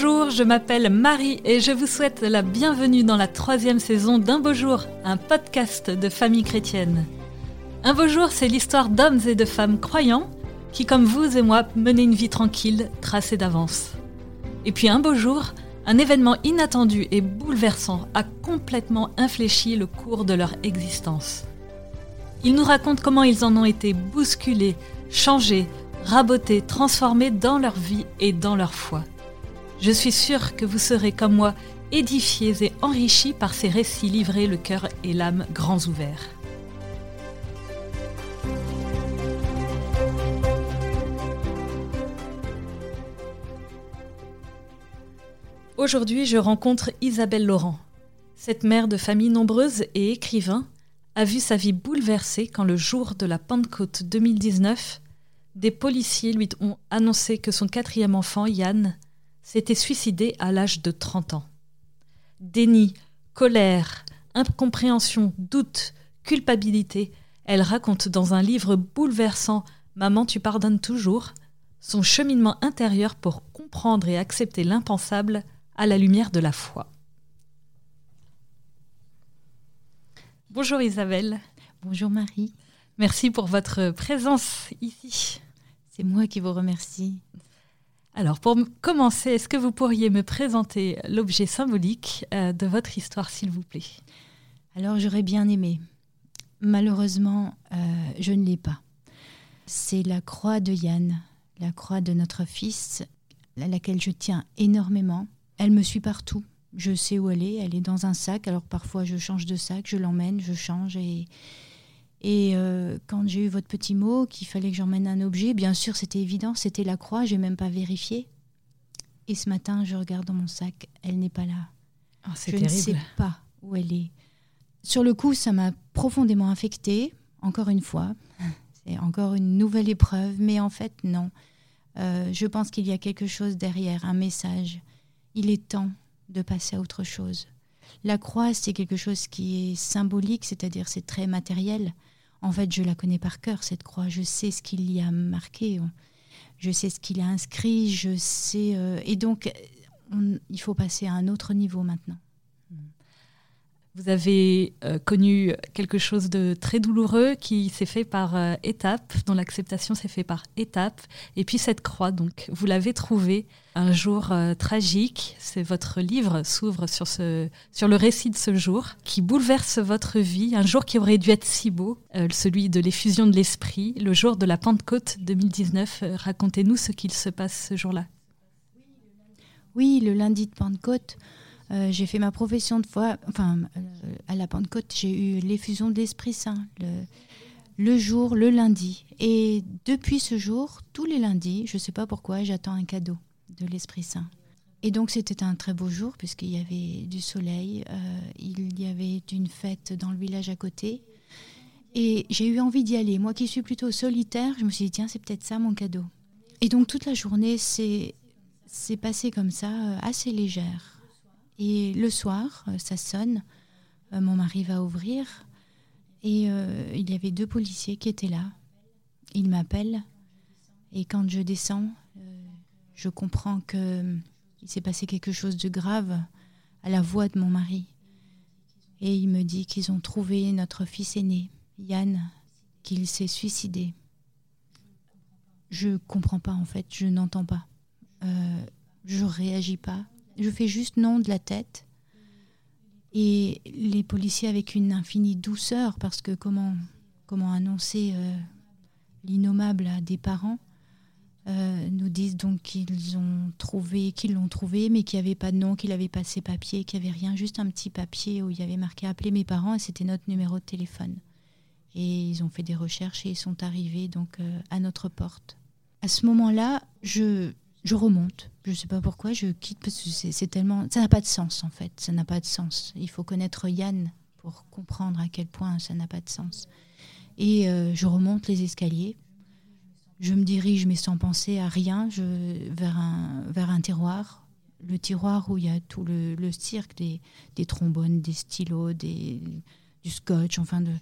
Bonjour, je m'appelle Marie et je vous souhaite la bienvenue dans la troisième saison d'Un beau jour, un podcast de famille chrétienne. Un beau jour, c'est l'histoire d'hommes et de femmes croyants qui, comme vous et moi, menaient une vie tranquille, tracée d'avance. Et puis un beau jour, un événement inattendu et bouleversant a complètement infléchi le cours de leur existence. Ils nous racontent comment ils en ont été bousculés, changés, rabotés, transformés dans leur vie et dans leur foi. Je suis sûre que vous serez comme moi édifiés et enrichis par ces récits livrés le cœur et l'âme grands ouverts. Aujourd'hui, je rencontre Isabelle Laurent. Cette mère de famille nombreuse et écrivain a vu sa vie bouleversée quand le jour de la Pentecôte 2019, des policiers lui ont annoncé que son quatrième enfant, Yann, s'était suicidé à l'âge de 30 ans. Déni, colère, incompréhension, doute, culpabilité, elle raconte dans un livre bouleversant Maman, tu pardonnes toujours son cheminement intérieur pour comprendre et accepter l'impensable à la lumière de la foi. Bonjour Isabelle. Bonjour Marie. Merci pour votre présence ici. C'est moi qui vous remercie. Alors, pour commencer, est-ce que vous pourriez me présenter l'objet symbolique euh, de votre histoire, s'il vous plaît? Alors, j'aurais bien aimé. Malheureusement, euh, je ne l'ai pas. C'est la croix de Yann, la croix de notre fils, à laquelle je tiens énormément. Elle me suit partout. Je sais où elle est. Elle est dans un sac. Alors, parfois, je change de sac, je l'emmène, je change et et euh, quand j'ai eu votre petit mot qu'il fallait que j'emmène un objet, bien sûr, c'était évident, c'était la croix, j'ai même pas vérifié. Et ce matin, je regarde dans mon sac, elle n'est pas là. Oh, je ne sais pas où elle est. Sur le coup, ça m'a profondément affectée, encore une fois. C'est encore une nouvelle épreuve, mais en fait, non. Euh, je pense qu'il y a quelque chose derrière, un message. Il est temps de passer à autre chose. La croix, c'est quelque chose qui est symbolique, c'est-à-dire c'est très matériel. En fait, je la connais par cœur, cette croix. Je sais ce qu'il y a marqué. Je sais ce qu'il a inscrit. Je sais. Euh, et donc, il faut passer à un autre niveau maintenant. Vous avez euh, connu quelque chose de très douloureux qui s'est fait par euh, étapes, dont l'acceptation s'est fait par étapes. Et puis cette croix, donc, vous l'avez trouvée un jour euh, tragique. C'est votre livre s'ouvre sur, sur le récit de ce jour qui bouleverse votre vie. Un jour qui aurait dû être si beau, celui de l'effusion de l'esprit, le jour de la Pentecôte 2019. Racontez-nous ce qu'il se passe ce jour-là. Oui, le lundi de Pentecôte. Euh, j'ai fait ma profession de foi, enfin, euh, à la Pentecôte, j'ai eu l'effusion de l'Esprit Saint le, jour, le lundi. Et depuis ce jour, tous les lundis, je ne sais pas pourquoi, j'attends un cadeau de l'Esprit Saint. Et donc c'était un très beau jour puisqu'il y avait du soleil, euh, il y avait une fête dans le village à côté. Et j'ai eu envie d'y aller. Moi qui suis plutôt solitaire, je me suis dit, tiens, c'est peut-être ça mon cadeau. Et donc toute la journée, c'est passé comme ça, assez légère. Et le soir, euh, ça sonne, euh, mon mari va ouvrir et euh, il y avait deux policiers qui étaient là. Ils m'appellent et quand je descends, je comprends que il s'est passé quelque chose de grave à la voix de mon mari. Et il me dit qu'ils ont trouvé notre fils aîné, Yann, qu'il s'est suicidé. Je comprends pas en fait, je n'entends pas. Euh, je réagis pas. Je fais juste non de la tête. Et les policiers, avec une infinie douceur, parce que comment, comment annoncer euh, l'innommable à des parents, euh, nous disent donc qu'ils ont trouvé, qu'ils l'ont trouvé, mais qu'il n'y avait pas de nom, qu'il n'avait pas ses papiers, qu'il n'y avait rien, juste un petit papier où il y avait marqué appeler mes parents et c'était notre numéro de téléphone. Et ils ont fait des recherches et ils sont arrivés donc euh, à notre porte. À ce moment-là, je, je remonte. Je ne sais pas pourquoi, je quitte parce que c'est tellement. Ça n'a pas de sens en fait. Ça n'a pas de sens. Il faut connaître Yann pour comprendre à quel point ça n'a pas de sens. Et euh, je remonte les escaliers. Je me dirige, mais sans penser à rien, je, vers, un, vers un tiroir. Le tiroir où il y a tout le, cirque, des, des, trombones, des stylos, des, du scotch, enfin de.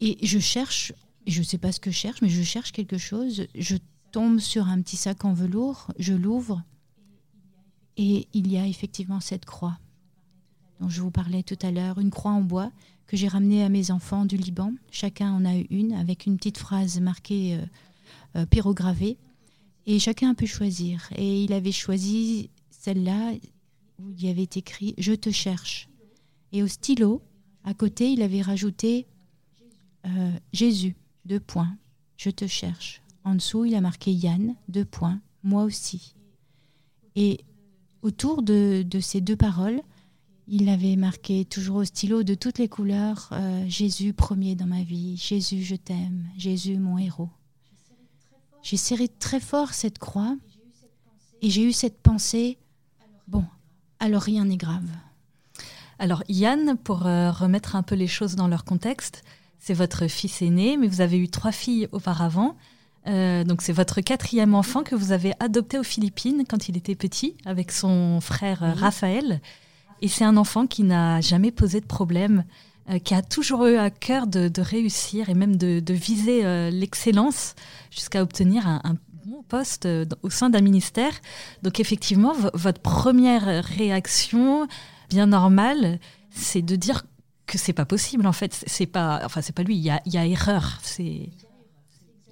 Et je cherche, je ne sais pas ce que je cherche, mais je cherche quelque chose. Je tombe sur un petit sac en velours, je l'ouvre Et il y a effectivement cette croix dont je vous parlais tout à l'heure, une croix en bois que j'ai ramenée à mes enfants du Liban. Chacun en a eu une avec une petite phrase marquée euh, euh, pyrogravée. Et chacun a pu choisir. Et il avait choisi celle-là où il y avait écrit Je te cherche. Et au stylo, à côté, il avait rajouté euh, Jésus, deux points, je te cherche. En dessous, il a marqué Yann, deux points, moi aussi. Et autour de, ces deux paroles, il avait marqué toujours au stylo de toutes les couleurs euh, Jésus premier dans ma vie, Jésus je t'aime, Jésus mon héros. J'ai serré très fort cette croix et j'ai eu cette pensée, bon, alors rien n'est grave. Alors Yann, pour euh, remettre un peu les choses dans leur contexte, c'est votre fils aîné, mais vous avez eu trois filles auparavant. Euh, donc c'est votre quatrième enfant que vous avez adopté aux Philippines quand il était petit avec son frère euh, Raphaël. Et c'est un enfant qui n'a jamais posé de problème, qui a toujours eu à cœur de, réussir et même de, viser l'excellence jusqu'à obtenir un, un, bon poste au sein d'un ministère. Donc effectivement, votre première réaction, bien normal, c'est de dire que c'est pas possible. En fait, c'est pas, enfin, c'est pas lui. Il y a, y a erreur. C'est.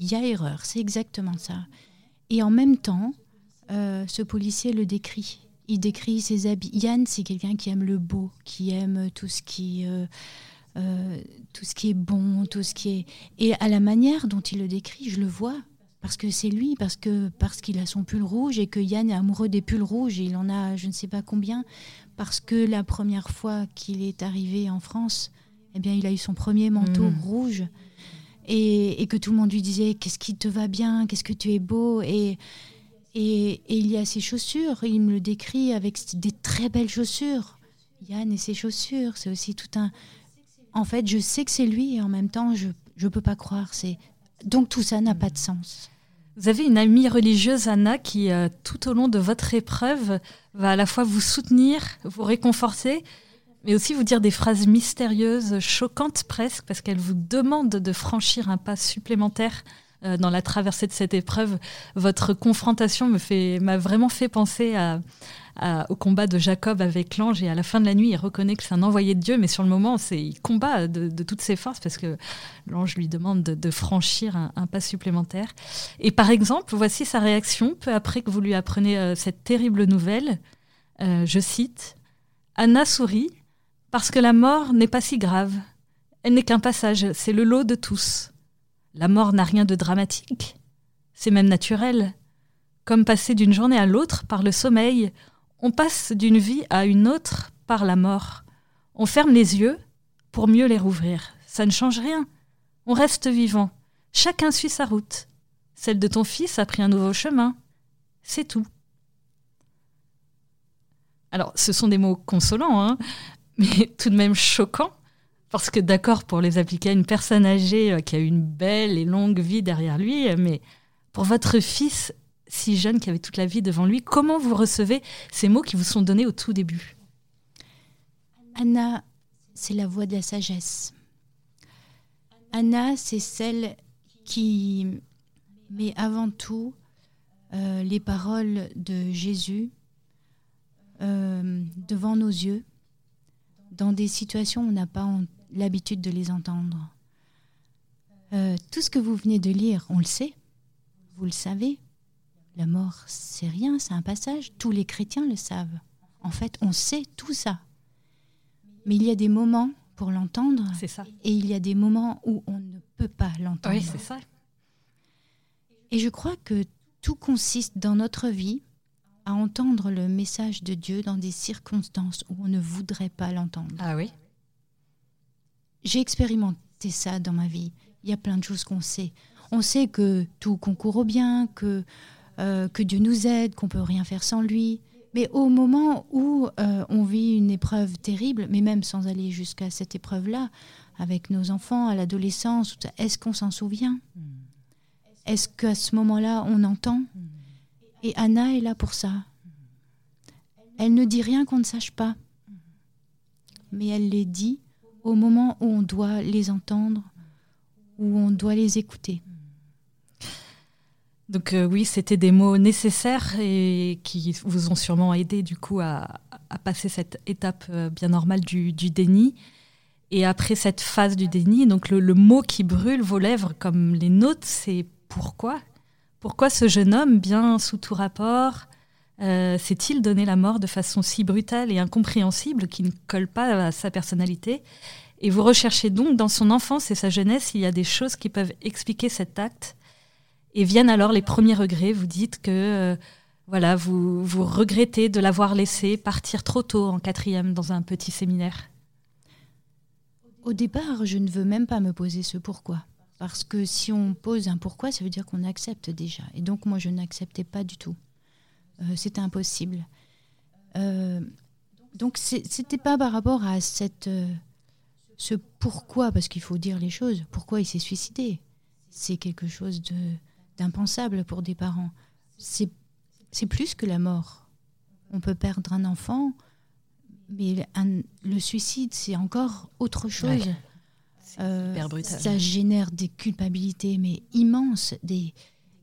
Il y a erreur. C'est exactement ça. Et en même temps, euh, ce policier le décrit. Il décrit ses habits. Yann, c'est quelqu'un qui aime le beau, qui aime tout ce qui, euh, euh, tout ce qui est bon, tout ce qui est. Et à la manière dont il le décrit, je le vois parce que c'est lui, parce que parce qu'il a son pull rouge et que Yann est amoureux des pulls rouges et il en a je ne sais pas combien, parce que la première fois qu'il est arrivé en France, eh bien il a eu son premier manteau mmh. rouge et, que tout le monde lui disait qu'est-ce qui te va bien, qu'est-ce que tu es beau et, et, il y a ses chaussures, il me le décrit avec des très belles chaussures. Yann et ses chaussures, c'est aussi tout un. En fait, je sais que c'est lui et en même temps, je ne peux pas croire. C'est donc tout ça n'a pas de sens. Vous avez une amie religieuse, Anna, qui, euh, tout au long de votre épreuve, va à la fois vous soutenir, vous réconforter, mais aussi vous dire des phrases mystérieuses, choquantes presque, parce qu'elle vous demande de franchir un pas supplémentaire euh, dans la traversée de cette épreuve. Votre confrontation m'a vraiment fait penser au combat de Jacob avec l'ange et à la fin de la nuit, il reconnaît que c'est un envoyé de Dieu, mais sur le moment, il combat de, toutes ses forces parce que l'ange lui demande de, franchir un, pas supplémentaire. Et par exemple, voici sa réaction peu après que vous lui apprenez euh, cette terrible nouvelle. Euh, je cite Anna sourit parce que la mort n'est pas si grave. Elle n'est qu'un passage, c'est le lot de tous. La mort n'a rien de dramatique. C'est même naturel. Comme passer d'une journée à l'autre par le sommeil, on passe d'une vie à une autre par la mort. On ferme les yeux pour mieux les rouvrir. Ça ne change rien. On reste vivant. Chacun suit sa route. Celle de ton fils a pris un nouveau chemin. C'est tout. Alors, ce sont des mots consolants, hein, mais tout de même choquants, parce que d'accord pour les appliquer à une personne âgée euh, qui a une belle et longue vie derrière lui, mais pour votre fils, si jeune qui avait toute la vie devant lui. Comment vous recevez ces mots qui vous sont donnés au tout début? Anna, c'est la voix de la sagesse. Anna, c'est celle qui met avant tout euh, les paroles de Jésus euh, devant nos yeux, dans des situations où on n'a pas l'habitude de les entendre. Euh, tout ce que vous venez de lire, on le sait, vous le savez, la mort, c'est rien, c'est un passage. Tous les chrétiens le savent. En fait, on sait tout ça. Mais il y a des moments pour l'entendre. Et il y a des moments où on ne peut pas l'entendre. Oui, c'est ça. Et je crois que tout consiste dans notre vie à entendre le message de Dieu dans des circonstances où on ne voudrait pas l'entendre. Ah oui? J'ai expérimenté ça dans ma vie. Il y a plein de choses qu'on sait. On sait que tout concourt au bien, que euh, que Dieu nous aide, qu'on peut rien faire sans lui. Mais au moment où euh, on vit une épreuve terrible, mais même sans aller jusqu'à cette épreuve-là, avec nos enfants, à l'adolescence, est-ce qu'on s'en souvient? Est-ce qu'à ce, moment-là, on entend? Et Anna est là pour ça. Elle ne dit rien qu'on ne sache pas, mais elle les dit au moment où on doit les entendre, où on doit les écouter. Donc oui, c'était des mots nécessaires et qui vous ont sûrement aidé du coup à, passer cette étape bien normale du, déni. Et après cette phase du déni, donc le, mot qui brûle vos lèvres comme les nôtres, c'est pourquoi? Pourquoi ce jeune homme, bien sous tout rapport, euh, s'est-il donné la mort de façon si brutale et incompréhensible qui ne colle pas à sa personnalité? Et vous recherchez donc dans son enfance et sa jeunesse, il y a des choses qui peuvent expliquer cet acte. Et viennent alors les premiers regrets. Vous dites que euh, voilà, vous, vous regrettez de l'avoir laissé partir trop tôt en quatrième dans un petit séminaire. Au départ, je ne veux même pas me poser ce pourquoi. Parce que si on pose un pourquoi, ça veut dire qu'on accepte déjà. Et donc moi, je n'acceptais pas du tout. Euh, c'était impossible. Euh, donc c'était pas par rapport à cette, euh, ce pourquoi, parce qu'il faut dire les choses, pourquoi il s'est suicidé? C'est quelque chose de d'impensable pour des parents. C'est plus que la mort. On peut perdre un enfant, mais le suicide, c'est encore autre chose. Ça génère des culpabilités, mais immenses, des,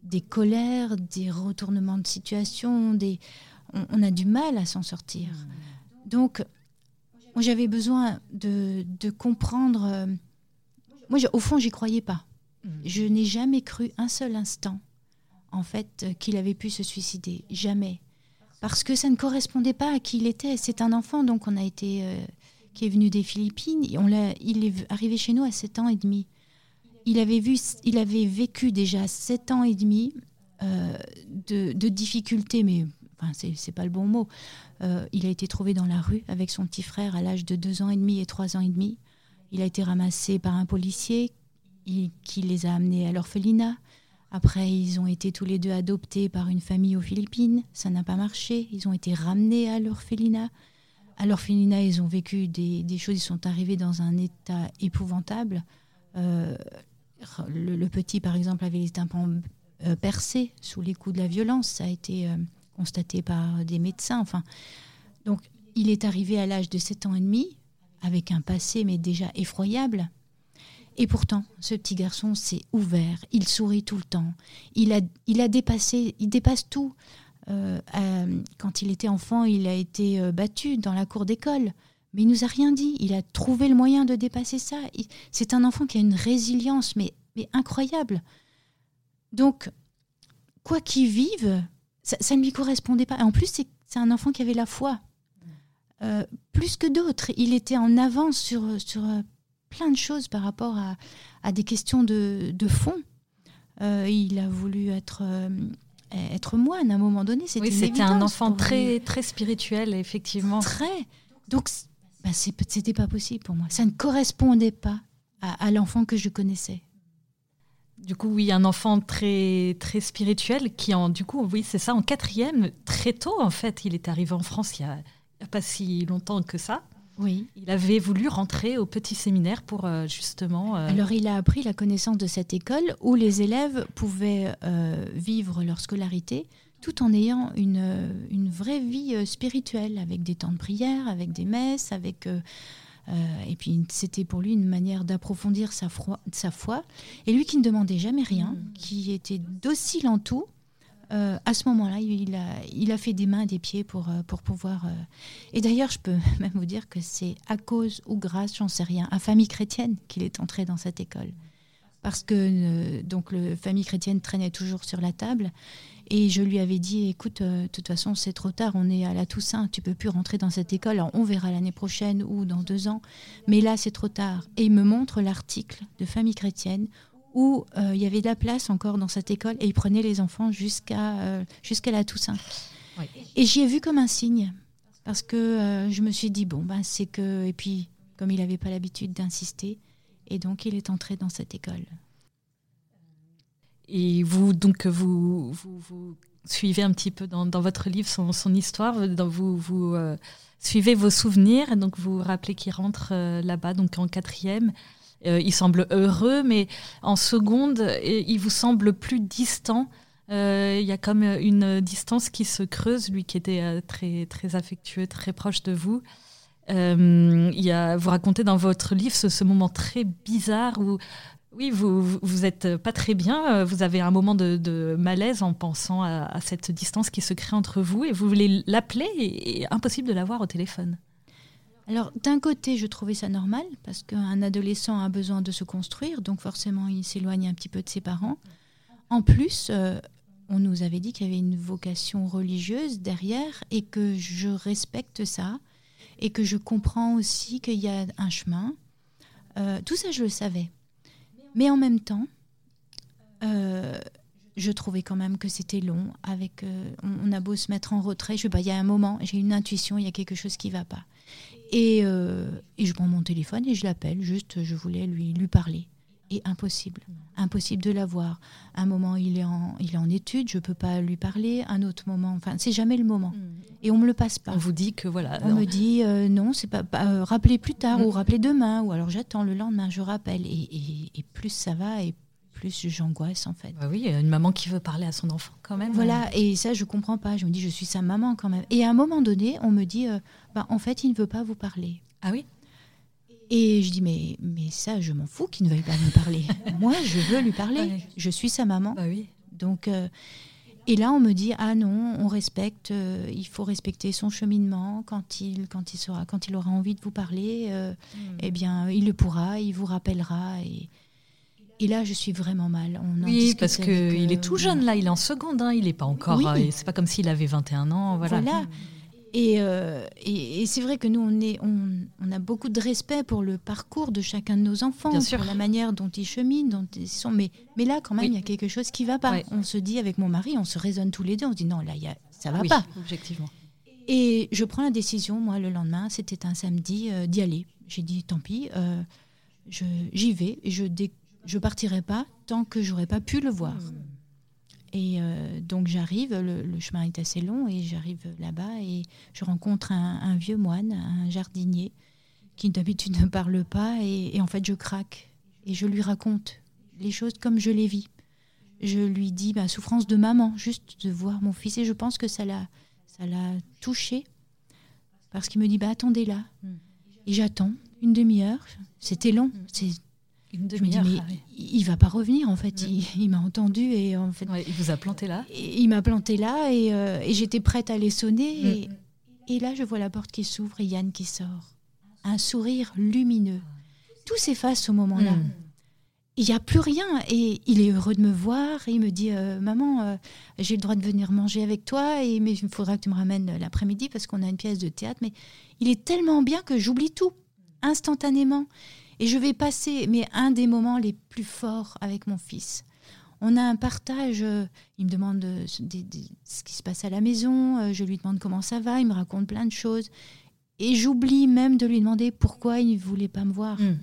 des colères, des retournements de situation, des... On, a du mal à s'en sortir. Mmh. Donc, moi, j'avais besoin de, comprendre. Euh, moi, au fond, j'y croyais pas. Mmh. Je n'ai jamais cru un seul instant, en fait, qu'il avait pu se suicider. Jamais. Parce que ça ne correspondait pas à qui il était. C'est un enfant, donc on a été. Euh, qui est venu des Philippines. On il est arrivé chez nous à 7 ans et demi il avait, vu, il avait vécu déjà sept ans et demi euh, de, difficultés, mais enfin, c'est pas le bon mot. Euh, il a été trouvé dans la rue avec son petit frère à l'âge de deux ans et demi et trois ans et demi. Il a été ramassé par un policier qui les a amenés à l'orphelinat. Après, ils ont été tous les deux adoptés par une famille aux Philippines. Ça n'a pas marché. Ils ont été ramenés à l'orphelinat. À l'orphelinat, ils ont vécu des, choses. Ils sont arrivés dans un état épouvantable. Euh, le, petit, par exemple, avait les tympans euh, percés sous les coups de la violence. Ça a été euh, constaté par des médecins. Enfin, donc, il est arrivé à l'âge de 7 ans et demi, avec un passé, mais déjà effroyable. Et pourtant, ce petit garçon s'est ouvert, il sourit tout le temps, il a, il a dépassé, il dépasse tout. Euh, quand il était enfant, il a été battu dans la cour d'école. Mais il nous a rien dit. Il a trouvé le moyen de dépasser ça. C'est un enfant qui a une résilience, mais, mais incroyable. Donc, quoi qu'il vive, ça, ne lui correspondait pas. en plus, c'est un enfant qui avait la foi. Euh, plus que d'autres. Il était en avance sur, sur euh, plein de choses par rapport à, à des questions de, de fond. Euh, il a voulu être, être moine à un moment donné. C'était oui, c'était un enfant très, très spirituel, effectivement. Très. Donc, ben, c'était pas possible pour moi. Ça ne correspondait pas à, l'enfant que je connaissais. Du coup, oui, un enfant très très spirituel qui, en, du coup, oui, c'est ça, en quatrième, très tôt, en fait, il est arrivé en France il n'y a, a, pas si longtemps que ça. Oui. Il avait voulu rentrer au petit séminaire pour euh, justement. Euh, Alors, il a appris la connaissance de cette école où les élèves pouvaient euh, vivre leur scolarité tout en ayant une, une vraie vie spirituelle, avec des temps de prière, avec des messes, avec... Et puis c'était pour lui une manière d'approfondir sa, sa, foi. Et lui qui ne demandait jamais rien, mmh. qui était docile en tout, à ce moment-là, il a, fait des mains et des pieds pour, pour pouvoir... Et d'ailleurs, je peux même vous dire que c'est à cause ou grâce, j'en sais rien, à famille chrétienne qu'il est entré dans cette école. Parce que donc le famille chrétienne traînait toujours sur la table et je lui avais dit, écoute, euh, de toute façon, c'est trop tard, on est à la Toussaint, tu peux plus rentrer dans cette école, on verra l'année prochaine ou dans deux ans, mais là, c'est trop tard. Et il me montre l'article de Famille chrétienne où euh, il y avait de la place encore dans cette école et il prenait les enfants jusqu'à euh, jusqu'à la Toussaint. Et j'y ai vu comme un signe, parce que je me suis dit, bon, ben, c'est que... Et puis, comme il n'avait pas l'habitude d'insister, et donc il est entré dans cette école. Et vous, donc, vous, vous, suivez un petit peu dans, dans votre livre son, son histoire, dans, vous, vous euh, suivez vos souvenirs, donc vous vous rappelez qu'il rentre euh, là-bas, donc en quatrième. Euh, il semble heureux, mais en seconde, il vous semble plus distant. Il y a comme une distance qui se creuse, lui qui était très, très affectueux, très proche de vous. y a, vous racontez dans votre livre ce, moment très bizarre où Oui, vous, vous êtes pas très bien. Vous avez un moment de, malaise en pensant à, cette distance qui se crée entre vous et vous voulez l'appeler et, impossible de l'avoir au téléphone. Alors, d'un côté, je trouvais ça normal parce qu'un adolescent a besoin de se construire, donc forcément, il s'éloigne un petit peu de ses parents. En plus, euh, on nous avait dit qu'il y avait une vocation religieuse derrière et que je respecte ça et que je comprends aussi qu'il y a un chemin. Euh, tout ça, je le savais. Mais en même temps, euh, je trouvais quand même que c'était long. Avec, on, a beau se mettre en retrait, je sais il y a un moment, j'ai une intuition, il y a quelque chose qui va pas. Et, et je prends mon téléphone et je l'appelle. Juste, je voulais lui lui parler et impossible. Impossible de l'avoir. Un moment, il est en, il est en étude, je ne peux pas lui parler. Un autre moment, enfin, c'est jamais le moment. Mm. Et on me le passe pas. On vous dit que voilà. On me dit euh, non, c'est pas. Euh, rappelez plus tard ou mm. rappelez demain ou alors j'attends le lendemain, je rappelle. Et, et, plus ça va et plus j'angoisse en fait. Bah oui, une maman qui veut parler à son enfant quand même. Voilà, et ça je comprends pas. Je me dis je suis sa maman quand même. Et à un moment donné, on me dit euh, bah, en fait il ne veut pas vous parler. Ah oui? Et je dis, mais, mais ça, je m'en fous qu'il ne veuille pas me parler. Moi, je veux lui parler. Je suis sa maman. Bah oui. Donc, euh, et là, on me dit, ah non, on respecte, euh, il faut respecter son cheminement. Quand il, quand il, sera, quand il aura envie de vous parler, euh, hmm. eh bien, il le pourra, il vous rappellera. Et, et là, je suis vraiment mal. On oui, parce qu'il est tout jeune, là, il est en seconde, hein, il n'est pas encore. Oui. c'est pas comme s'il avait 21 ans. Voilà. voilà. Euh, et, et, c'est vrai que nous, on, est, on, a beaucoup de respect pour le parcours de chacun de nos enfants, pour la manière dont ils cheminent, dont ils sont. Mais, mais là, quand même, il y a quelque chose qui va pas. On se dit avec mon mari, on se raisonne tous les deux, on se dit non, là, y a, ça va pas. Objectivement. Et je prends la décision, moi, le lendemain, c'était un samedi, euh, d'y aller. J'ai dit tant pis, euh, j'y vais et je ne partirai pas tant que j'aurais pas pu le voir. Hmm. Et euh, donc j'arrive, le, chemin est assez long, et j'arrive là-bas et je rencontre un, vieux moine, un jardinier, qui d'habitude ne parle pas, et, en fait je craque. Et je lui raconte les choses comme je les vis. Je lui dis ma souffrance de maman, juste de voir mon fils, et je pense que ça l'a, ça l'a touché, parce qu'il me dit bah attendez là. Hmm. Et j'attends une demi-heure. C'était long, hmm. c'est je me dis, mais ah il, va pas revenir en fait. Il, m'a entendu et en fait. il vous a planté là. il m'a planté là et, euh, et j'étais prête à les sonner. Mm. Et, là, je vois la porte qui s'ouvre et Yann qui sort. Un sourire lumineux. Tout s'efface au moment-là. Mm. Il n'y a plus rien et il est heureux de me voir. Et il me dit euh, Maman, euh, j'ai le droit de venir manger avec toi, et, mais il faudra que tu me ramènes l'après-midi parce qu'on a une pièce de théâtre. Mais il est tellement bien que j'oublie tout instantanément. Et je vais passer, mais un des moments les plus forts avec mon fils. On a un partage, euh, il me demande euh, ce qui se passe à la maison, euh, je lui demande comment ça va, il me raconte plein de choses. Et j'oublie même de lui demander pourquoi il ne voulait pas me voir. Hmm.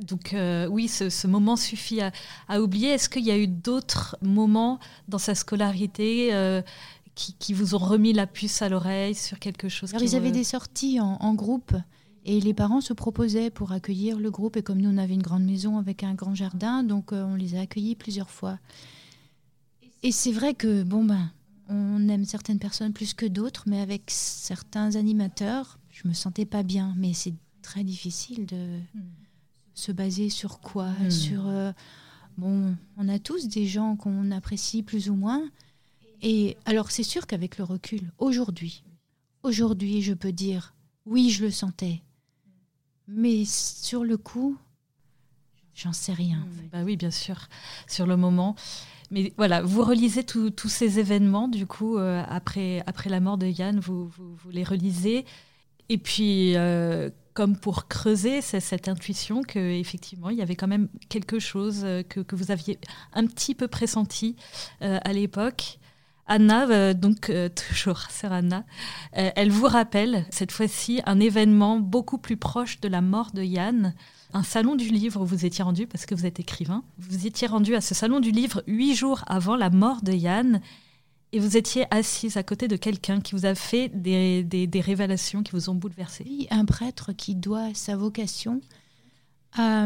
Donc oui, ce, moment suffit à, oublier. Est-ce qu'il y a eu d'autres moments dans sa scolarité qui, vous ont remis la puce à l'oreille sur quelque chose Alors, Ils avaient des sorties en groupe. Et les parents se proposaient pour accueillir le groupe. Et comme nous, on avait une grande maison avec un grand jardin, donc euh, on les a accueillis plusieurs fois. Et c'est vrai que, bon, ben, on aime certaines personnes plus que d'autres, mais avec certains animateurs, je me sentais pas bien. Mais c'est très difficile de hmm. se baser sur quoi? Hmm. Sur. Euh, bon, on a tous des gens qu'on apprécie plus ou moins. Et alors, c'est sûr qu'avec le recul, aujourd'hui, aujourd'hui, je peux dire, oui, je le sentais. Mais sur le coup, j'en sais rien. Bah oui, bien sûr, sur le moment. Mais voilà, vous relisez tous ces événements, du coup, euh, après, après la mort de Yann, vous, vous, les relisez. Et puis, euh, comme pour creuser cette intuition qu'effectivement, il y avait quand même quelque chose euh, que, que vous aviez un petit peu pressenti à l'époque. Anna, euh, donc euh, toujours sœur Anna, euh, elle vous rappelle cette fois-ci un événement beaucoup plus proche de la mort de Yann, un salon du livre où vous étiez rendu parce que vous êtes écrivain. Vous étiez rendu à ce salon du livre huit jours avant la mort de Yann et vous étiez assise à côté de quelqu'un qui vous a fait des, des, révélations qui vous ont bouleversé. Oui, un prêtre qui doit sa vocation à,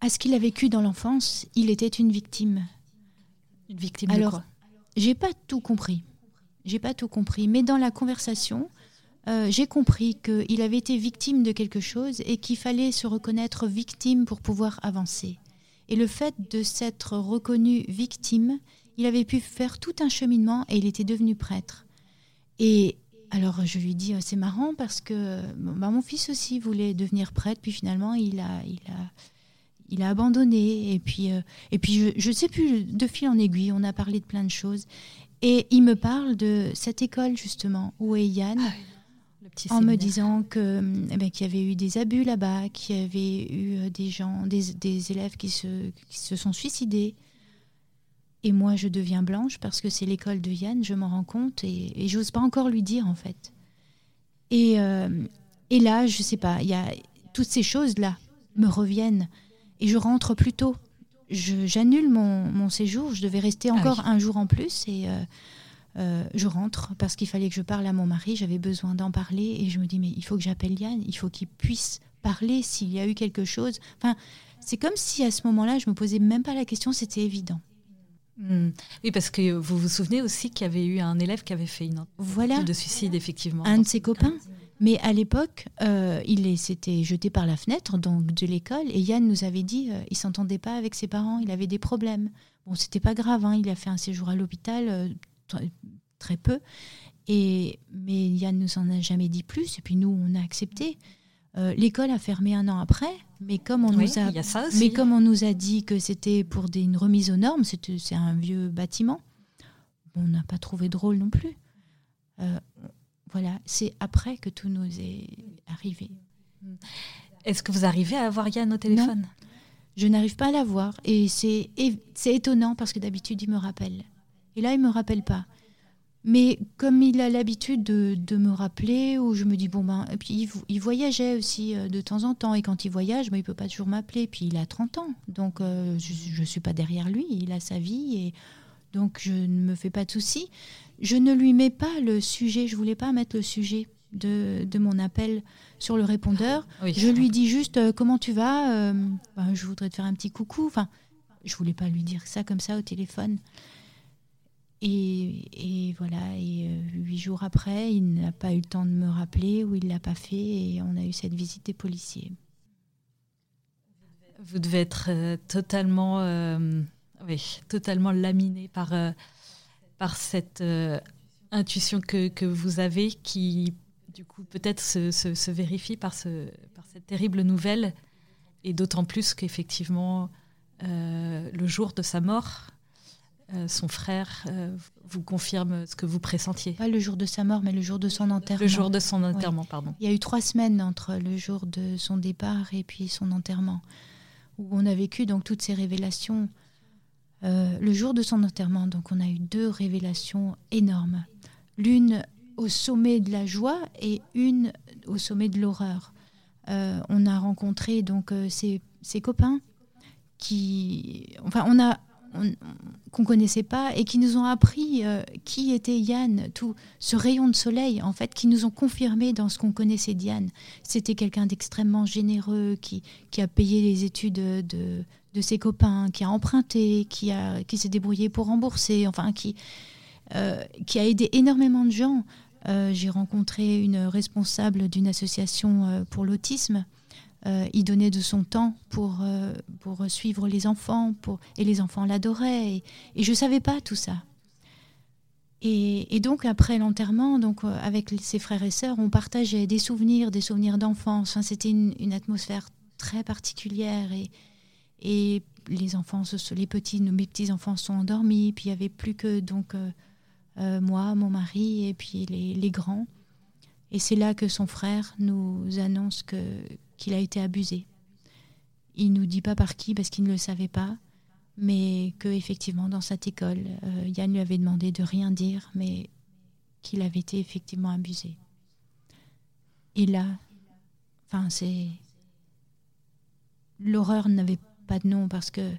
à ce qu'il a vécu dans l'enfance. Il était une victime. Une victime de quoi? J'ai pas tout compris. J'ai pas tout compris. Mais dans la conversation, euh, j'ai compris qu'il avait été victime de quelque chose et qu'il fallait se reconnaître victime pour pouvoir avancer. Et le fait de s'être reconnu victime, il avait pu faire tout un cheminement et il était devenu prêtre. Et alors je lui dis, c'est marrant parce que bah, mon fils aussi voulait devenir prêtre, puis finalement il a, il a, il a abandonné. Et puis, euh, et puis je ne sais plus, de fil en aiguille, on a parlé de plein de choses. Et il me parle de cette école justement où est Yann. Ah en me disant eh ben, qu'il y avait eu des abus là-bas, qu'il y avait eu euh, des gens, des, des élèves qui se, qui se, sont suicidés. Et moi, je deviens blanche parce que c'est l'école de Yann, je m'en rends compte et, et j'ose pas encore lui dire en fait. Et, euh, et là, je sais pas, il y a toutes ces choses-là me reviennent et je rentre plus tôt. J'annule mon, mon, séjour, je devais rester ah encore un jour en plus et euh, euh, je rentre parce qu'il fallait que je parle à mon mari, j'avais besoin d'en parler et je me dis mais il faut que j'appelle Yann, il faut qu'il puisse parler s'il y a eu quelque chose. Enfin, c'est comme si à ce moment-là, je me posais même pas la question, c'était évident. Hmm. Oui, parce que vous vous souvenez aussi qu'il y avait eu un élève qui avait fait une voilà. de suicide, effectivement. Un de ses copains. Mais à l'époque, euh, il s'était jeté par la fenêtre donc de l'école et Yann nous avait dit qu'il euh, il s'entendait pas avec ses parents, il avait des problèmes. Bon, c'était pas grave, hein, il a fait un séjour à l'hôpital, euh, très peu. Et, mais Yann nous en a jamais dit plus. Et puis nous, on a accepté. Euh, l'école a fermé un an après, mais comme on, nous, a, mais comme on nous a dit que c'était pour des, une remise aux normes, c'est un vieux bâtiment, on n'a pas trouvé drôle non plus. Euh, voilà, c'est après que tout nous est arrivé. Est-ce que vous arrivez à avoir Yann au téléphone? Je n'arrive pas à l'avoir et c'est étonnant parce que d'habitude il me rappelle. Et là il me rappelle pas. Mais comme il a l'habitude de, me rappeler, ou je me dis, bon, ben, et puis il, voyageait aussi euh, de temps en temps, et quand il voyage, ben, il peut pas toujours m'appeler, puis il a 30 ans, donc euh, je ne suis pas derrière lui, il a sa vie, et donc je ne me fais pas de soucis. Je ne lui mets pas le sujet, je voulais pas mettre le sujet de, de mon appel sur le répondeur. Je lui dis juste, euh, comment tu vas ben, Je voudrais te faire un petit coucou. Enfin, je voulais pas lui dire ça comme ça au téléphone. Et, voilà, et euh, huit jours après, il n'a pas eu le temps de me rappeler ou il ne l'a pas fait et on a eu cette visite des policiers. Vous devez être euh, totalement, euh, oui, totalement laminé par, par cette intuition que, que, vous avez qui, du coup, peut-être se, se, vérifie par, ce, par cette terrible nouvelle et d'autant plus qu'effectivement, le jour de sa mort, euh, son frère euh, vous confirme ce que vous pressentiez Pas le jour de sa mort, mais le jour de son enterrement. Le jour de son enterrement, pardon. Il y a eu trois semaines entre le jour de son départ et puis son enterrement, où on a vécu donc toutes ces révélations. Euh, le jour de son enterrement, donc on a eu deux révélations énormes. L'une au sommet de la joie et une au sommet de l'horreur. on a rencontré donc ses, ses copains qui, enfin, on a qu'on connaissait pas et qui nous ont appris euh, qui était Yann, tout ce rayon de soleil en fait, qui nous ont confirmé dans ce qu'on connaissait d'Yann. C'était quelqu'un d'extrêmement généreux qui, qui a payé les études de, de ses copains, qui a emprunté, qui, a, qui s'est débrouillé pour rembourser, enfin qui, euh, qui a aidé énormément de gens. Euh, j'ai rencontré une responsable d'une association pour l'autisme euh, il donnait de son temps pour, euh, pour suivre les enfants, et les enfants l'adoraient. Et, je ne savais pas tout ça. Et, donc après l'enterrement, donc euh, avec ses frères et sœurs, on partageait des souvenirs, des souvenirs d'enfance. C'était une, atmosphère très particulière et, et les enfants, les petits, mes petits enfants sont endormis. Puis il y avait plus que donc moi, mon mari et puis les, les grands. Et c'est là que son frère nous annonce que qu'il a été abusé. Il nous dit pas par qui parce qu'il ne le savait pas, mais que effectivement dans cette école, euh, Yann lui avait demandé de rien dire, mais qu'il avait été effectivement abusé. Et là, enfin c'est l'horreur n'avait pas de nom parce que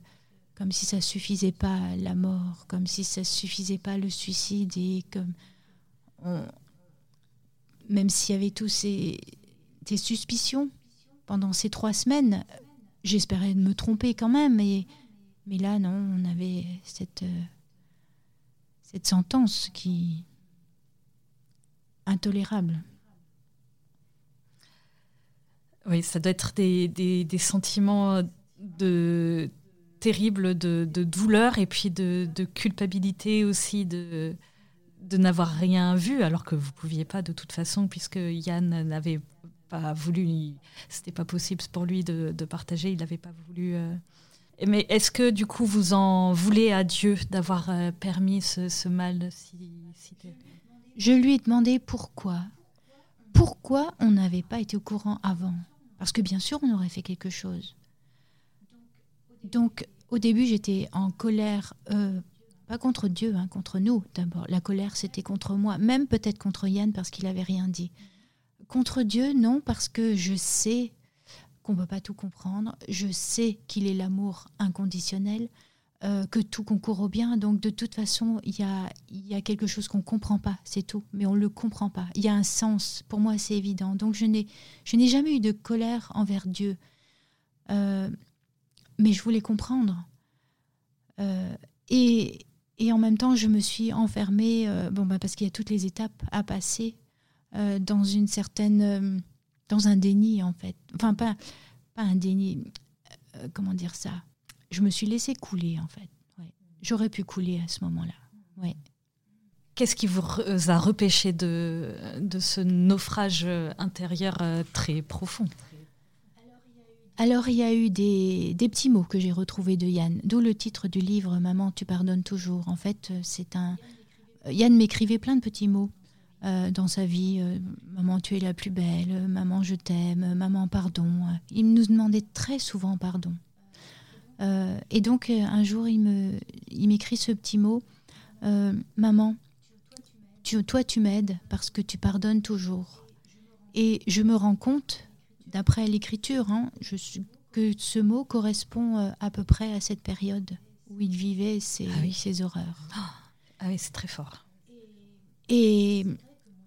comme si ça suffisait pas la mort, comme si ça suffisait pas le suicide et comme même s'il y avait tous ces des suspicions pendant ces trois semaines, j'espérais me tromper quand même, mais, mais là, non, on avait cette, euh, cette sentence qui. intolérable. Oui, ça doit être des, des, sentiments de terribles de, de, douleur et puis de, de culpabilité aussi de, de n'avoir rien vu alors que vous pouviez pas de toute façon puisque Yann n'avait pas voulu, c'était pas possible pour lui de, de partager, il n'avait pas voulu. Euh. Mais est-ce que du coup vous en voulez à Dieu d'avoir euh, permis ce, ce mal si Je lui ai demandé pourquoi. Pourquoi on n'avait pas été au courant avant? Parce que bien sûr on aurait fait quelque chose. Donc au début j'étais en colère. Euh, pas contre Dieu, hein, contre nous d'abord. La colère, c'était contre moi, même peut-être contre Yann parce qu'il n'avait rien dit. Contre Dieu, non, parce que je sais qu'on ne peut pas tout comprendre. Je sais qu'il est l'amour inconditionnel, euh, que tout concourt au bien. Donc de toute façon, il y a, quelque chose qu'on ne comprend pas, c'est tout. Mais on ne le comprend pas. Il y a un sens. Pour moi, c'est évident. Donc je n'ai, je n'ai jamais eu de colère envers Dieu. Euh, mais je voulais comprendre. Euh, et, et en même temps, je me suis enfermée, euh, bon, bah, parce qu'il y a toutes les étapes à passer euh, dans une certaine, dans un déni en fait. Enfin, pas, pas un déni. comment dire ça? Je me suis laissée couler en fait. J'aurais pu couler à ce moment-là. Ouais. Qu'est-ce qui vous a repêché de, de ce naufrage intérieur très profond? Alors il y a eu des, petits mots que j'ai retrouvés de Yann, d'où le titre du livre Maman, tu pardonnes toujours. En fait, euh, c'est un. Euh, Yann m'écrivait plein de petits mots euh, dans sa vie. maman, tu es la plus belle. Maman, je t'aime. Maman, pardon. Il nous demandait très souvent pardon. et donc un jour, il me, il m'écrit ce petit mot Maman, toi, tu m'aides parce que tu pardonnes toujours. Et je me rends compte d'après l'écriture, hein, que ce mot correspond euh, à peu près à cette période où il vivait ses, ah horreurs. Ah, ah oui, c'est très fort. Et,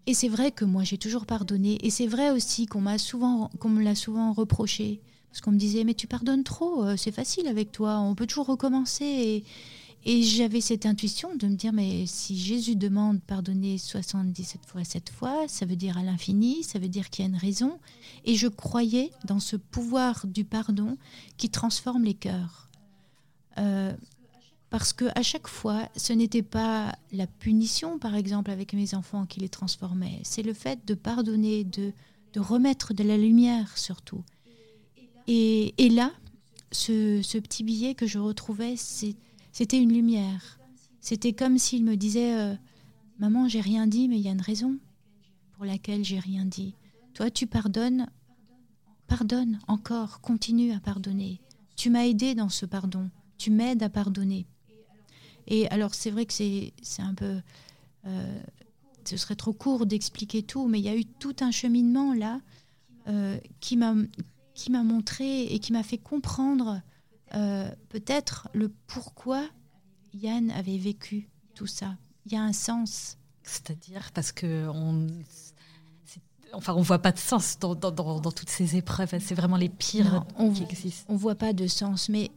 et c'est vrai que moi, j'ai toujours pardonné. Et c'est vrai aussi qu'on m'a souvent, qu'on me l'a souvent reproché. Parce qu'on me disait, mais tu pardonnes trop, euh, c'est facile avec toi, on peut toujours recommencer. Et, et j'avais cette intuition de me dire, mais si Jésus demande pardonner 77 fois 7 fois, ça veut dire à l'infini, ça veut dire qu'il y a une raison. Et je croyais dans ce pouvoir du pardon qui transforme les cœurs. Euh, parce que à chaque fois, ce n'était pas la punition, par exemple, avec mes enfants qui les transformait. C'est le fait de pardonner, de, de remettre de la lumière surtout. Et, et là, ce, ce, petit billet que je retrouvais, c'est c'était une lumière. C'était comme s'il me disait euh, Maman, j'ai rien dit, mais il y a une raison pour laquelle j'ai rien dit. Toi, tu pardonnes, pardonne encore, continue à pardonner. Tu m'as aidé dans ce pardon, tu m'aides à pardonner. Et alors, c'est vrai que c'est un peu. Euh, ce serait trop court d'expliquer tout, mais il y a eu tout un cheminement là euh, qui m'a montré et qui m'a fait comprendre euh, peut-être le pourquoi Yann avait vécu tout ça. Il y a un sens. C'est-à-dire parce que on, enfin, on voit pas de sens dans, toutes ces épreuves. C'est vraiment les pires on, qui existent. On voit pas de sens, mais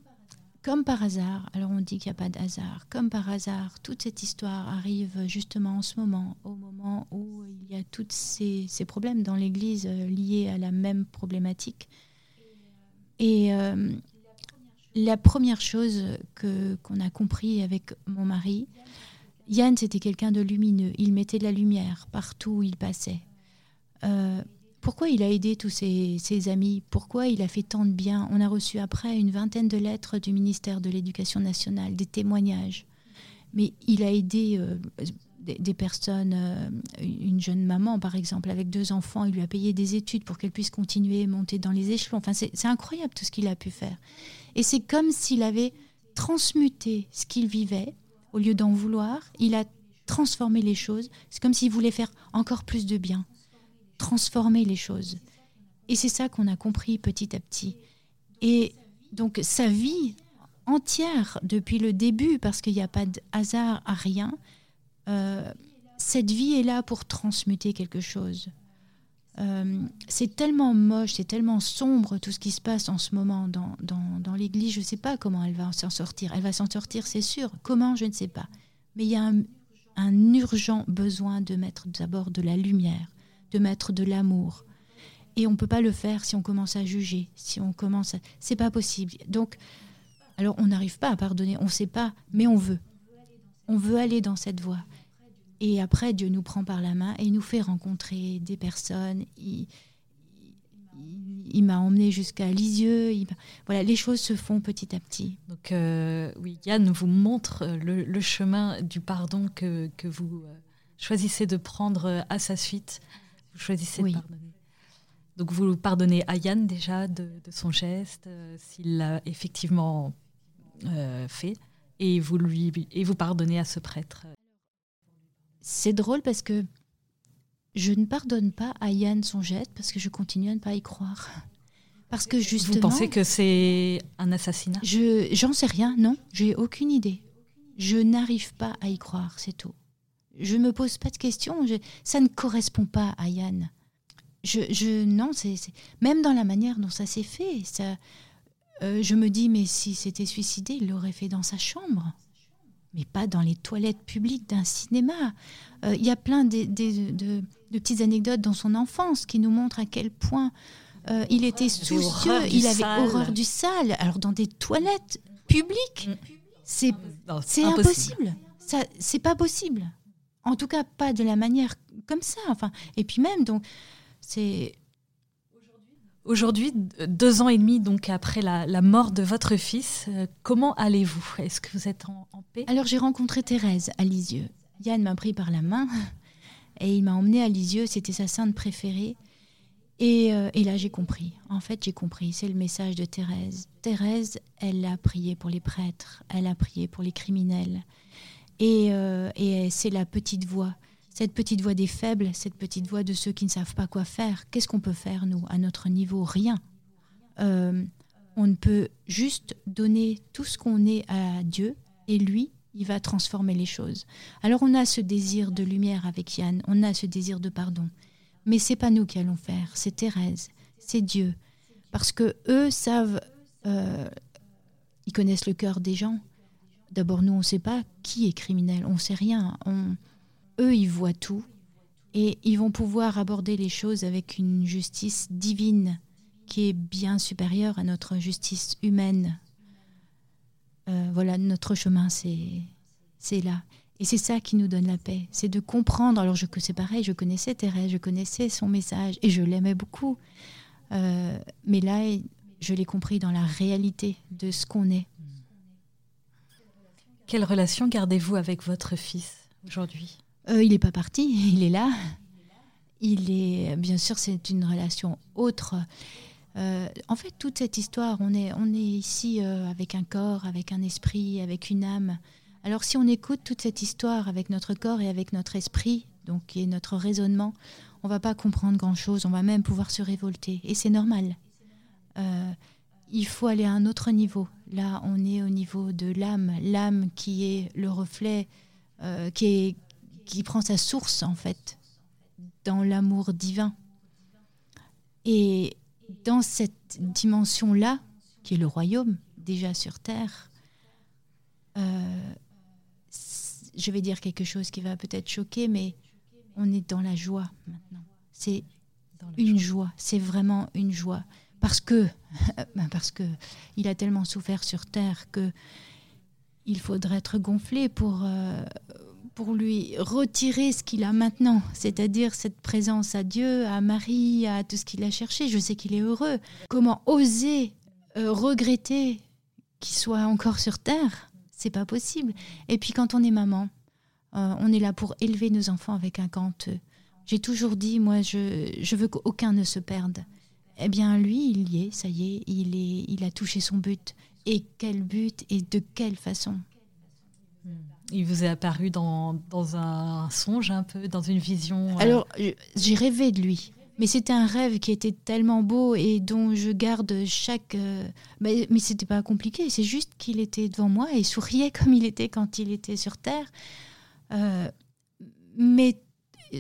comme par hasard, alors on dit qu'il n'y a pas de hasard, comme par hasard, toute cette histoire arrive justement en ce moment, au moment où il y a tous ces, problèmes dans l'Église euh, liés à la même problématique. Et, euh, la première chose que qu'on a compris avec mon mari, Yann, c'était quelqu'un de lumineux. Il mettait de la lumière partout où il passait. Euh, pourquoi il a aidé tous ses, amis? Pourquoi il a fait tant de bien? On a reçu après une vingtaine de lettres du ministère de l'Éducation nationale, des témoignages. Mais il a aidé euh, des, personnes, euh, une jeune maman par exemple, avec deux enfants, il lui a payé des études pour qu'elle puisse continuer à monter dans les échelons. Enfin, c'est incroyable tout ce qu'il a pu faire. Et c'est comme s'il avait transmuté ce qu'il vivait, au lieu d'en vouloir, il a transformé les choses. C'est comme s'il voulait faire encore plus de bien, transformer les choses. Et c'est ça qu'on a compris petit à petit. Et donc sa vie entière, depuis le début, parce qu'il n'y a pas de hasard à rien, euh, cette vie est là pour transmuter quelque chose. Euh, c'est tellement moche, c'est tellement sombre tout ce qui se passe en ce moment dans, dans, l'Église. Je ne sais pas comment elle va s'en sortir. Elle va s'en sortir, c'est sûr. Comment, je ne sais pas. Mais il y a un, urgent besoin de mettre d'abord de la lumière, de mettre de l'amour. Et on ne peut pas le faire si on commence à juger, si on commence. C'est pas possible. Donc, alors on n'arrive pas à pardonner, on ne sait pas, mais on veut. On veut aller dans cette voie. Et après, Dieu nous prend par la main et nous fait rencontrer des personnes. Il, il m'a emmené jusqu'à Lisieux. voilà, les choses se font petit à petit. Donc, euh, oui, Yann vous montre euh, le, chemin du pardon que, que vous euh, choisissez de prendre à sa suite. Vous choisissez de pardonner. Donc, vous pardonnez à Yann déjà de, son geste, s'il l'a effectivement fait, et vous, lui, et vous pardonnez à ce prêtre. C'est drôle parce que je ne pardonne pas à Yann son geste parce que je continue à ne pas y croire. Parce que justement. Vous pensez que c'est un assassinat? Je j'en sais rien, non, j'ai aucune idée. Je n'arrive pas à y croire, c'est tout. Je me pose pas de questions. ça ne correspond pas à Yann. Je, je non, c'est même dans la manière dont ça s'est fait. Ça, euh, je me dis mais si c'était suicidé, il l'aurait fait dans sa chambre mais pas dans les toilettes publiques d'un cinéma. Euh, il y a plein de, petites anecdotes dans son enfance qui nous montrent à quel point euh, il était soucieux, il avait horreur du sale. Alors dans des toilettes publiques, mm. c'est impossible. Ça, c'est pas possible. En tout cas, pas de la manière comme ça. Enfin, et puis même, donc, c'est Aujourd'hui, deux ans et demi donc après la, mort de votre fils, euh, comment allez-vous? Est-ce que vous êtes en, paix? Alors j'ai rencontré Thérèse à Lisieux. Yann m'a pris par la main et il m'a emmené à Lisieux. C'était sa sainte préférée. Et, euh, et là j'ai compris. En fait j'ai compris. C'est le message de Thérèse. Thérèse, elle a prié pour les prêtres, elle a prié pour les criminels. Et, euh, et c'est la petite voix cette petite voix des faibles, cette petite voix de ceux qui ne savent pas quoi faire. Qu'est-ce qu'on peut faire, nous, à notre niveau? Rien. Euh, on ne peut juste donner tout ce qu'on est à Dieu et lui, il va transformer les choses. Alors on a ce désir de lumière avec Yann, on a ce désir de pardon. Mais c'est pas nous qui allons faire, c'est Thérèse, c'est Dieu. Parce que eux savent, euh, ils connaissent le cœur des gens. D'abord, nous, on ne sait pas qui est criminel, on ne sait rien. Eux, ils voient tout et ils vont pouvoir aborder les choses avec une justice divine qui est bien supérieure à notre justice humaine. Euh, voilà, notre chemin, c'est là. Et c'est ça qui nous donne la paix, c'est de comprendre. Alors je c'est pareil, je connaissais Thérèse, je connaissais son message et je l'aimais beaucoup. Euh, mais là, je l'ai compris dans la réalité de ce qu'on est. Quelle relation gardez-vous avec votre fils aujourd'hui? Euh, il n'est pas parti, il est là. Il est, bien sûr, c'est une relation autre. Euh, en fait, toute cette histoire, on est, on ici euh, avec un corps, avec un esprit, avec une âme. Alors, si on écoute toute cette histoire avec notre corps et avec notre esprit, donc qui est notre raisonnement, on va pas comprendre grand-chose. On va même pouvoir se révolter, et c'est normal. il faut aller à un autre niveau. Là, on est au niveau de l'âme, l'âme qui est le reflet, qui est qui prend sa source en fait dans l'amour divin. Et dans cette dimension-là, qui est le royaume déjà sur terre, euh, je vais dire quelque chose qui va peut-être choquer, mais on est dans la joie maintenant. C'est une joie, c'est vraiment une joie. Parce que, ben parce que il a tellement souffert sur terre que il faudrait être gonflé pour, euh, pour lui retirer ce qu'il a maintenant, c'est-à-dire cette présence à Dieu, à Marie, à tout ce qu'il a cherché. Je sais qu'il est heureux. Comment oser euh, regretter qu'il soit encore sur terre? C'est pas possible. Et puis quand on est maman, euh, on est là pour élever nos enfants avec un canteux. J'ai toujours dit, moi, je, je veux qu'aucun ne se perde. Eh bien, lui, il y est, ça y est, il, est, il a touché son but. Et quel but et de quelle façon? Il vous est apparu dans, dans un songe un peu, dans une vision euh Alors, j'ai rêvé de lui. Mais c'était un rêve qui était tellement beau et dont je garde chaque. Euh, mais, mais c'était pas compliqué, c'est juste qu'il était devant moi et souriait comme il était quand il était sur Terre. Euh, mais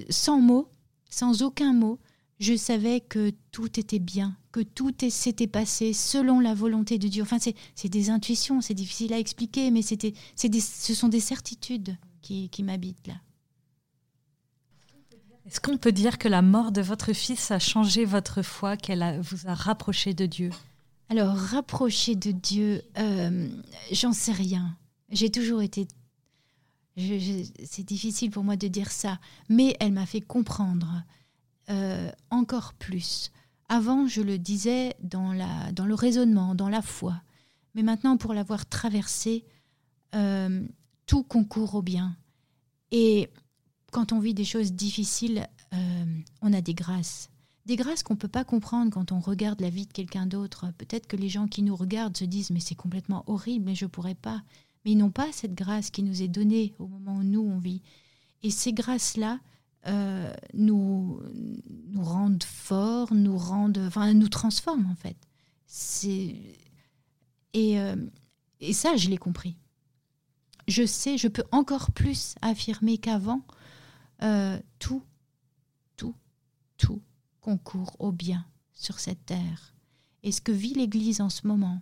sans mots, sans aucun mot, je savais que tout était bien, que tout s'était passé selon la volonté de Dieu. Enfin, c'est des intuitions, c'est difficile à expliquer, mais c'était, ce sont des certitudes qui, qui m'habitent là. Est-ce qu'on peut dire que la mort de votre fils a changé votre foi, qu'elle vous a rapproché de Dieu? Alors, rapproché de Dieu, euh, j'en sais rien. J'ai toujours été... c'est difficile pour moi de dire ça, mais elle m'a fait comprendre euh, encore plus. Avant, je le disais dans, le raisonnement, dans la foi. Mais maintenant, pour l'avoir traversé, euh, tout concourt au bien. Et quand on vit des choses difficiles, euh, on a des grâces. Des grâces qu'on ne peut pas comprendre quand on regarde la vie de quelqu'un d'autre. Peut-être que les gens qui nous regardent se disent mais c'est complètement horrible, mais je ne pourrais pas. Mais ils n'ont pas cette grâce qui nous est donnée au moment où nous on vit. Et ces grâces-là euh, nous, nous rendent forts, nous rendent, enfin, nous transforment en fait. C'est et, euh, et ça, je l'ai compris. Je sais, je peux encore plus affirmer qu'avant, euh, tout, tout, tout concourt au bien sur cette terre. Et ce que vit l'Église en ce moment,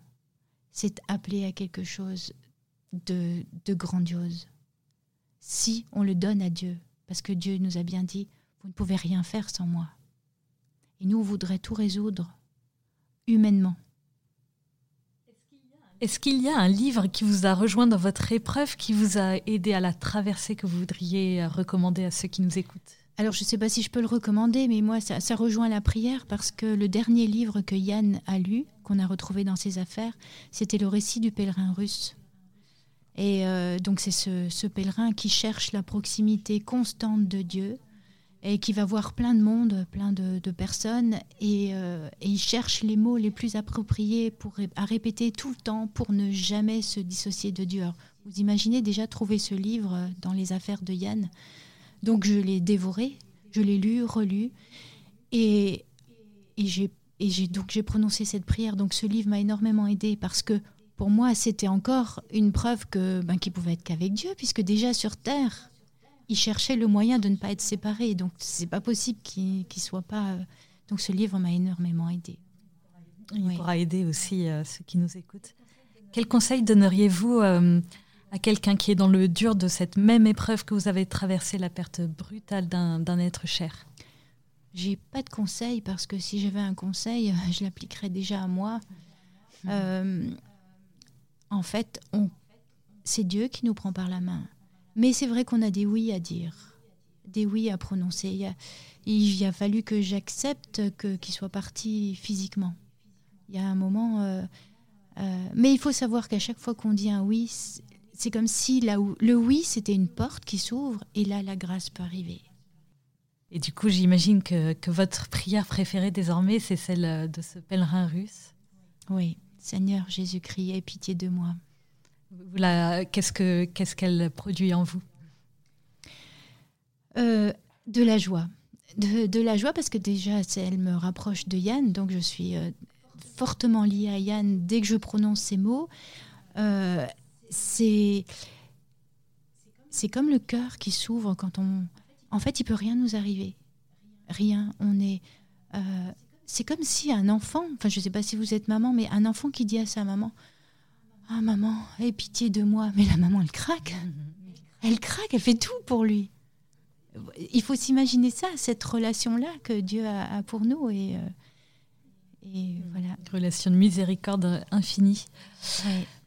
c'est appelé à quelque chose de, de grandiose. Si on le donne à Dieu, parce que Dieu nous a bien dit, vous ne pouvez rien faire sans moi. Et nous, on voudrait tout résoudre humainement. Est-ce qu'il y a un livre qui vous a rejoint dans votre épreuve, qui vous a aidé à la traverser, que vous voudriez recommander à ceux qui nous écoutent? Alors, je ne sais pas si je peux le recommander, mais moi, ça, rejoint la prière parce que le dernier livre que Yann a lu, qu'on a retrouvé dans ses affaires, c'était le récit du pèlerin russe. Et euh, donc, c'est ce, pèlerin qui cherche la proximité constante de Dieu et qui va voir plein de monde, plein de, personnes, euh, et, il cherche les mots les plus appropriés pour, à répéter tout le temps pour ne jamais se dissocier de Dieu. vous imaginez déjà trouver ce livre dans les affaires de Yann. Donc je l'ai dévoré, je l'ai lu, relu, et, et j'ai donc j'ai prononcé cette prière. Donc ce livre m'a énormément aidé parce que pour moi c'était encore une preuve que ben, qu'il pouvait être qu'avec Dieu, puisque déjà sur terre il cherchait le moyen de ne pas être séparé. Donc, c'est pas possible qu'il ne soit pas. Euh, donc, ce livre m'a énormément aidé. Il pourra aider aussi euh, ceux qui nous écoutent. Quel conseil donneriez-vous euh, à quelqu'un qui est dans le dur de cette même épreuve que vous avez traversé, la perte brutale d'un être cher? J'ai pas de conseil parce que si j'avais un conseil, je l'appliquerais déjà à moi. En fait, c'est Dieu qui nous prend par la main. Mais c'est vrai qu'on a des oui à dire, des oui à prononcer. Il, a, il a fallu que j'accepte qu'il soit parti physiquement. Il y a un moment. Euh, euh, mais il faut savoir qu'à chaque fois qu'on dit un oui, c'est comme si là où, le oui, c'était une porte qui s'ouvre et là, la grâce peut arriver. Et du coup, j'imagine que, que, votre prière préférée désormais, c'est celle de ce pèlerin russe. Oui, Seigneur Jésus-Christ, aie pitié de moi. Qu'est-ce qu'elle qu'est-ce qu'elle produit en vous? Euh, De la joie. De, la joie parce que déjà, elle me rapproche de Yann, donc je suis euh, fortement liée à Yann dès que je prononce ces mots. Euh, c'est c'est comme le cœur qui s'ouvre quand on... En fait, il peut rien nous arriver. Rien. On est... c'est comme si un enfant, enfin je ne sais pas si vous êtes maman, mais un enfant qui dit à sa maman, ah maman, aie pitié de moi. Mais la maman, elle craque. Elle craque, elle fait tout pour lui. Il faut s'imaginer ça, cette relation-là que Dieu a, pour nous. Et, euh, et voilà. Relation de miséricorde infinie.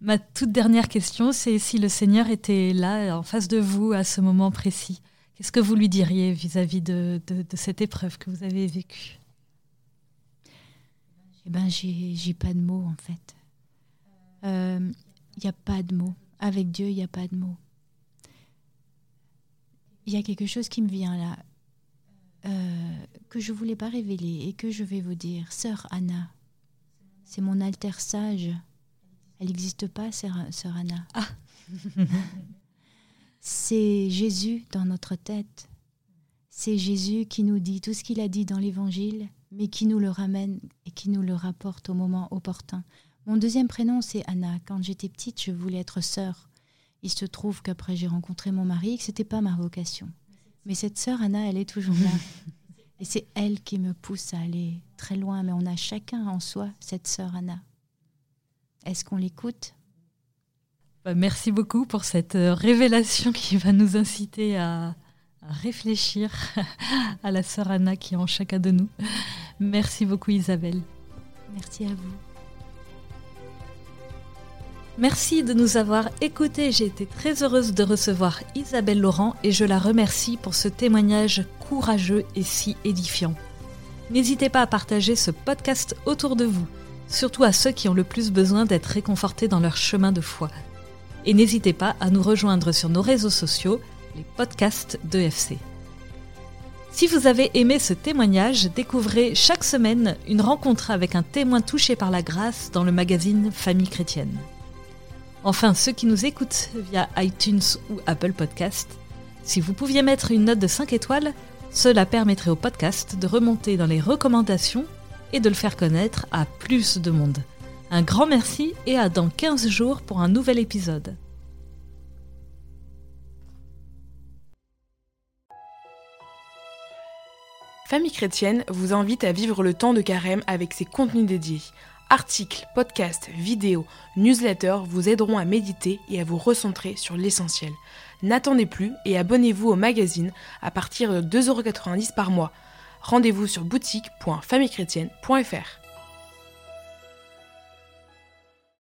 Ma toute dernière question, c'est si le Seigneur était là, en face de vous, à ce moment précis. Qu'est-ce que vous lui diriez vis-à-vis de, de, cette épreuve que vous avez vécue? Eh ben, j'ai pas de mots en fait il euh, n'y a pas de mots. Avec Dieu, il n'y a pas de mots. Il y a quelque chose qui me vient là, euh, que je ne voulais pas révéler et que je vais vous dire. Sœur Anna, c'est mon alter sage. Elle n'existe pas, sœur, Anna. Ah. c'est Jésus dans notre tête. C'est Jésus qui nous dit tout ce qu'il a dit dans l'Évangile, mais qui nous le ramène et qui nous le rapporte au moment opportun. Mon deuxième prénom, c'est Anna. Quand j'étais petite, je voulais être sœur. Il se trouve qu'après j'ai rencontré mon mari et que c'était pas ma vocation. Mais cette sœur Anna, elle est toujours là. Et c'est elle qui me pousse à aller très loin. Mais on a chacun en soi cette sœur Anna. Est-ce qu'on l'écoute? Bah, Merci beaucoup pour cette euh, révélation qui va nous inciter à, à réfléchir à la sœur Anna qui est en chacun de nous. Merci beaucoup Isabelle. Merci à vous. Merci de nous avoir écoutés. J'ai été très heureuse de recevoir Isabelle Laurent et je la remercie pour ce témoignage courageux et si édifiant. N'hésitez pas à partager ce podcast autour de vous, surtout à ceux qui ont le plus besoin d'être réconfortés dans leur chemin de foi. Et n'hésitez pas à nous rejoindre sur nos réseaux sociaux, les podcasts d'EFC. Si vous avez aimé ce témoignage, découvrez chaque semaine une rencontre avec un témoin touché par la grâce dans le magazine Famille chrétienne. Enfin, ceux qui nous écoutent via iTunes ou Apple Podcast, si vous pouviez mettre une note de 5 étoiles, cela permettrait au podcast de remonter dans les recommandations et de le faire connaître à plus de monde. Un grand merci et à dans 15 jours pour un nouvel épisode. Famille chrétienne vous invite à vivre le temps de carême avec ses contenus dédiés. Articles, podcasts, vidéos, newsletters vous aideront à méditer et à vous recentrer sur l'essentiel. N'attendez plus et abonnez-vous au magazine à partir de 2,90€ par mois. Rendez-vous sur boutique.famillechrétienne.fr.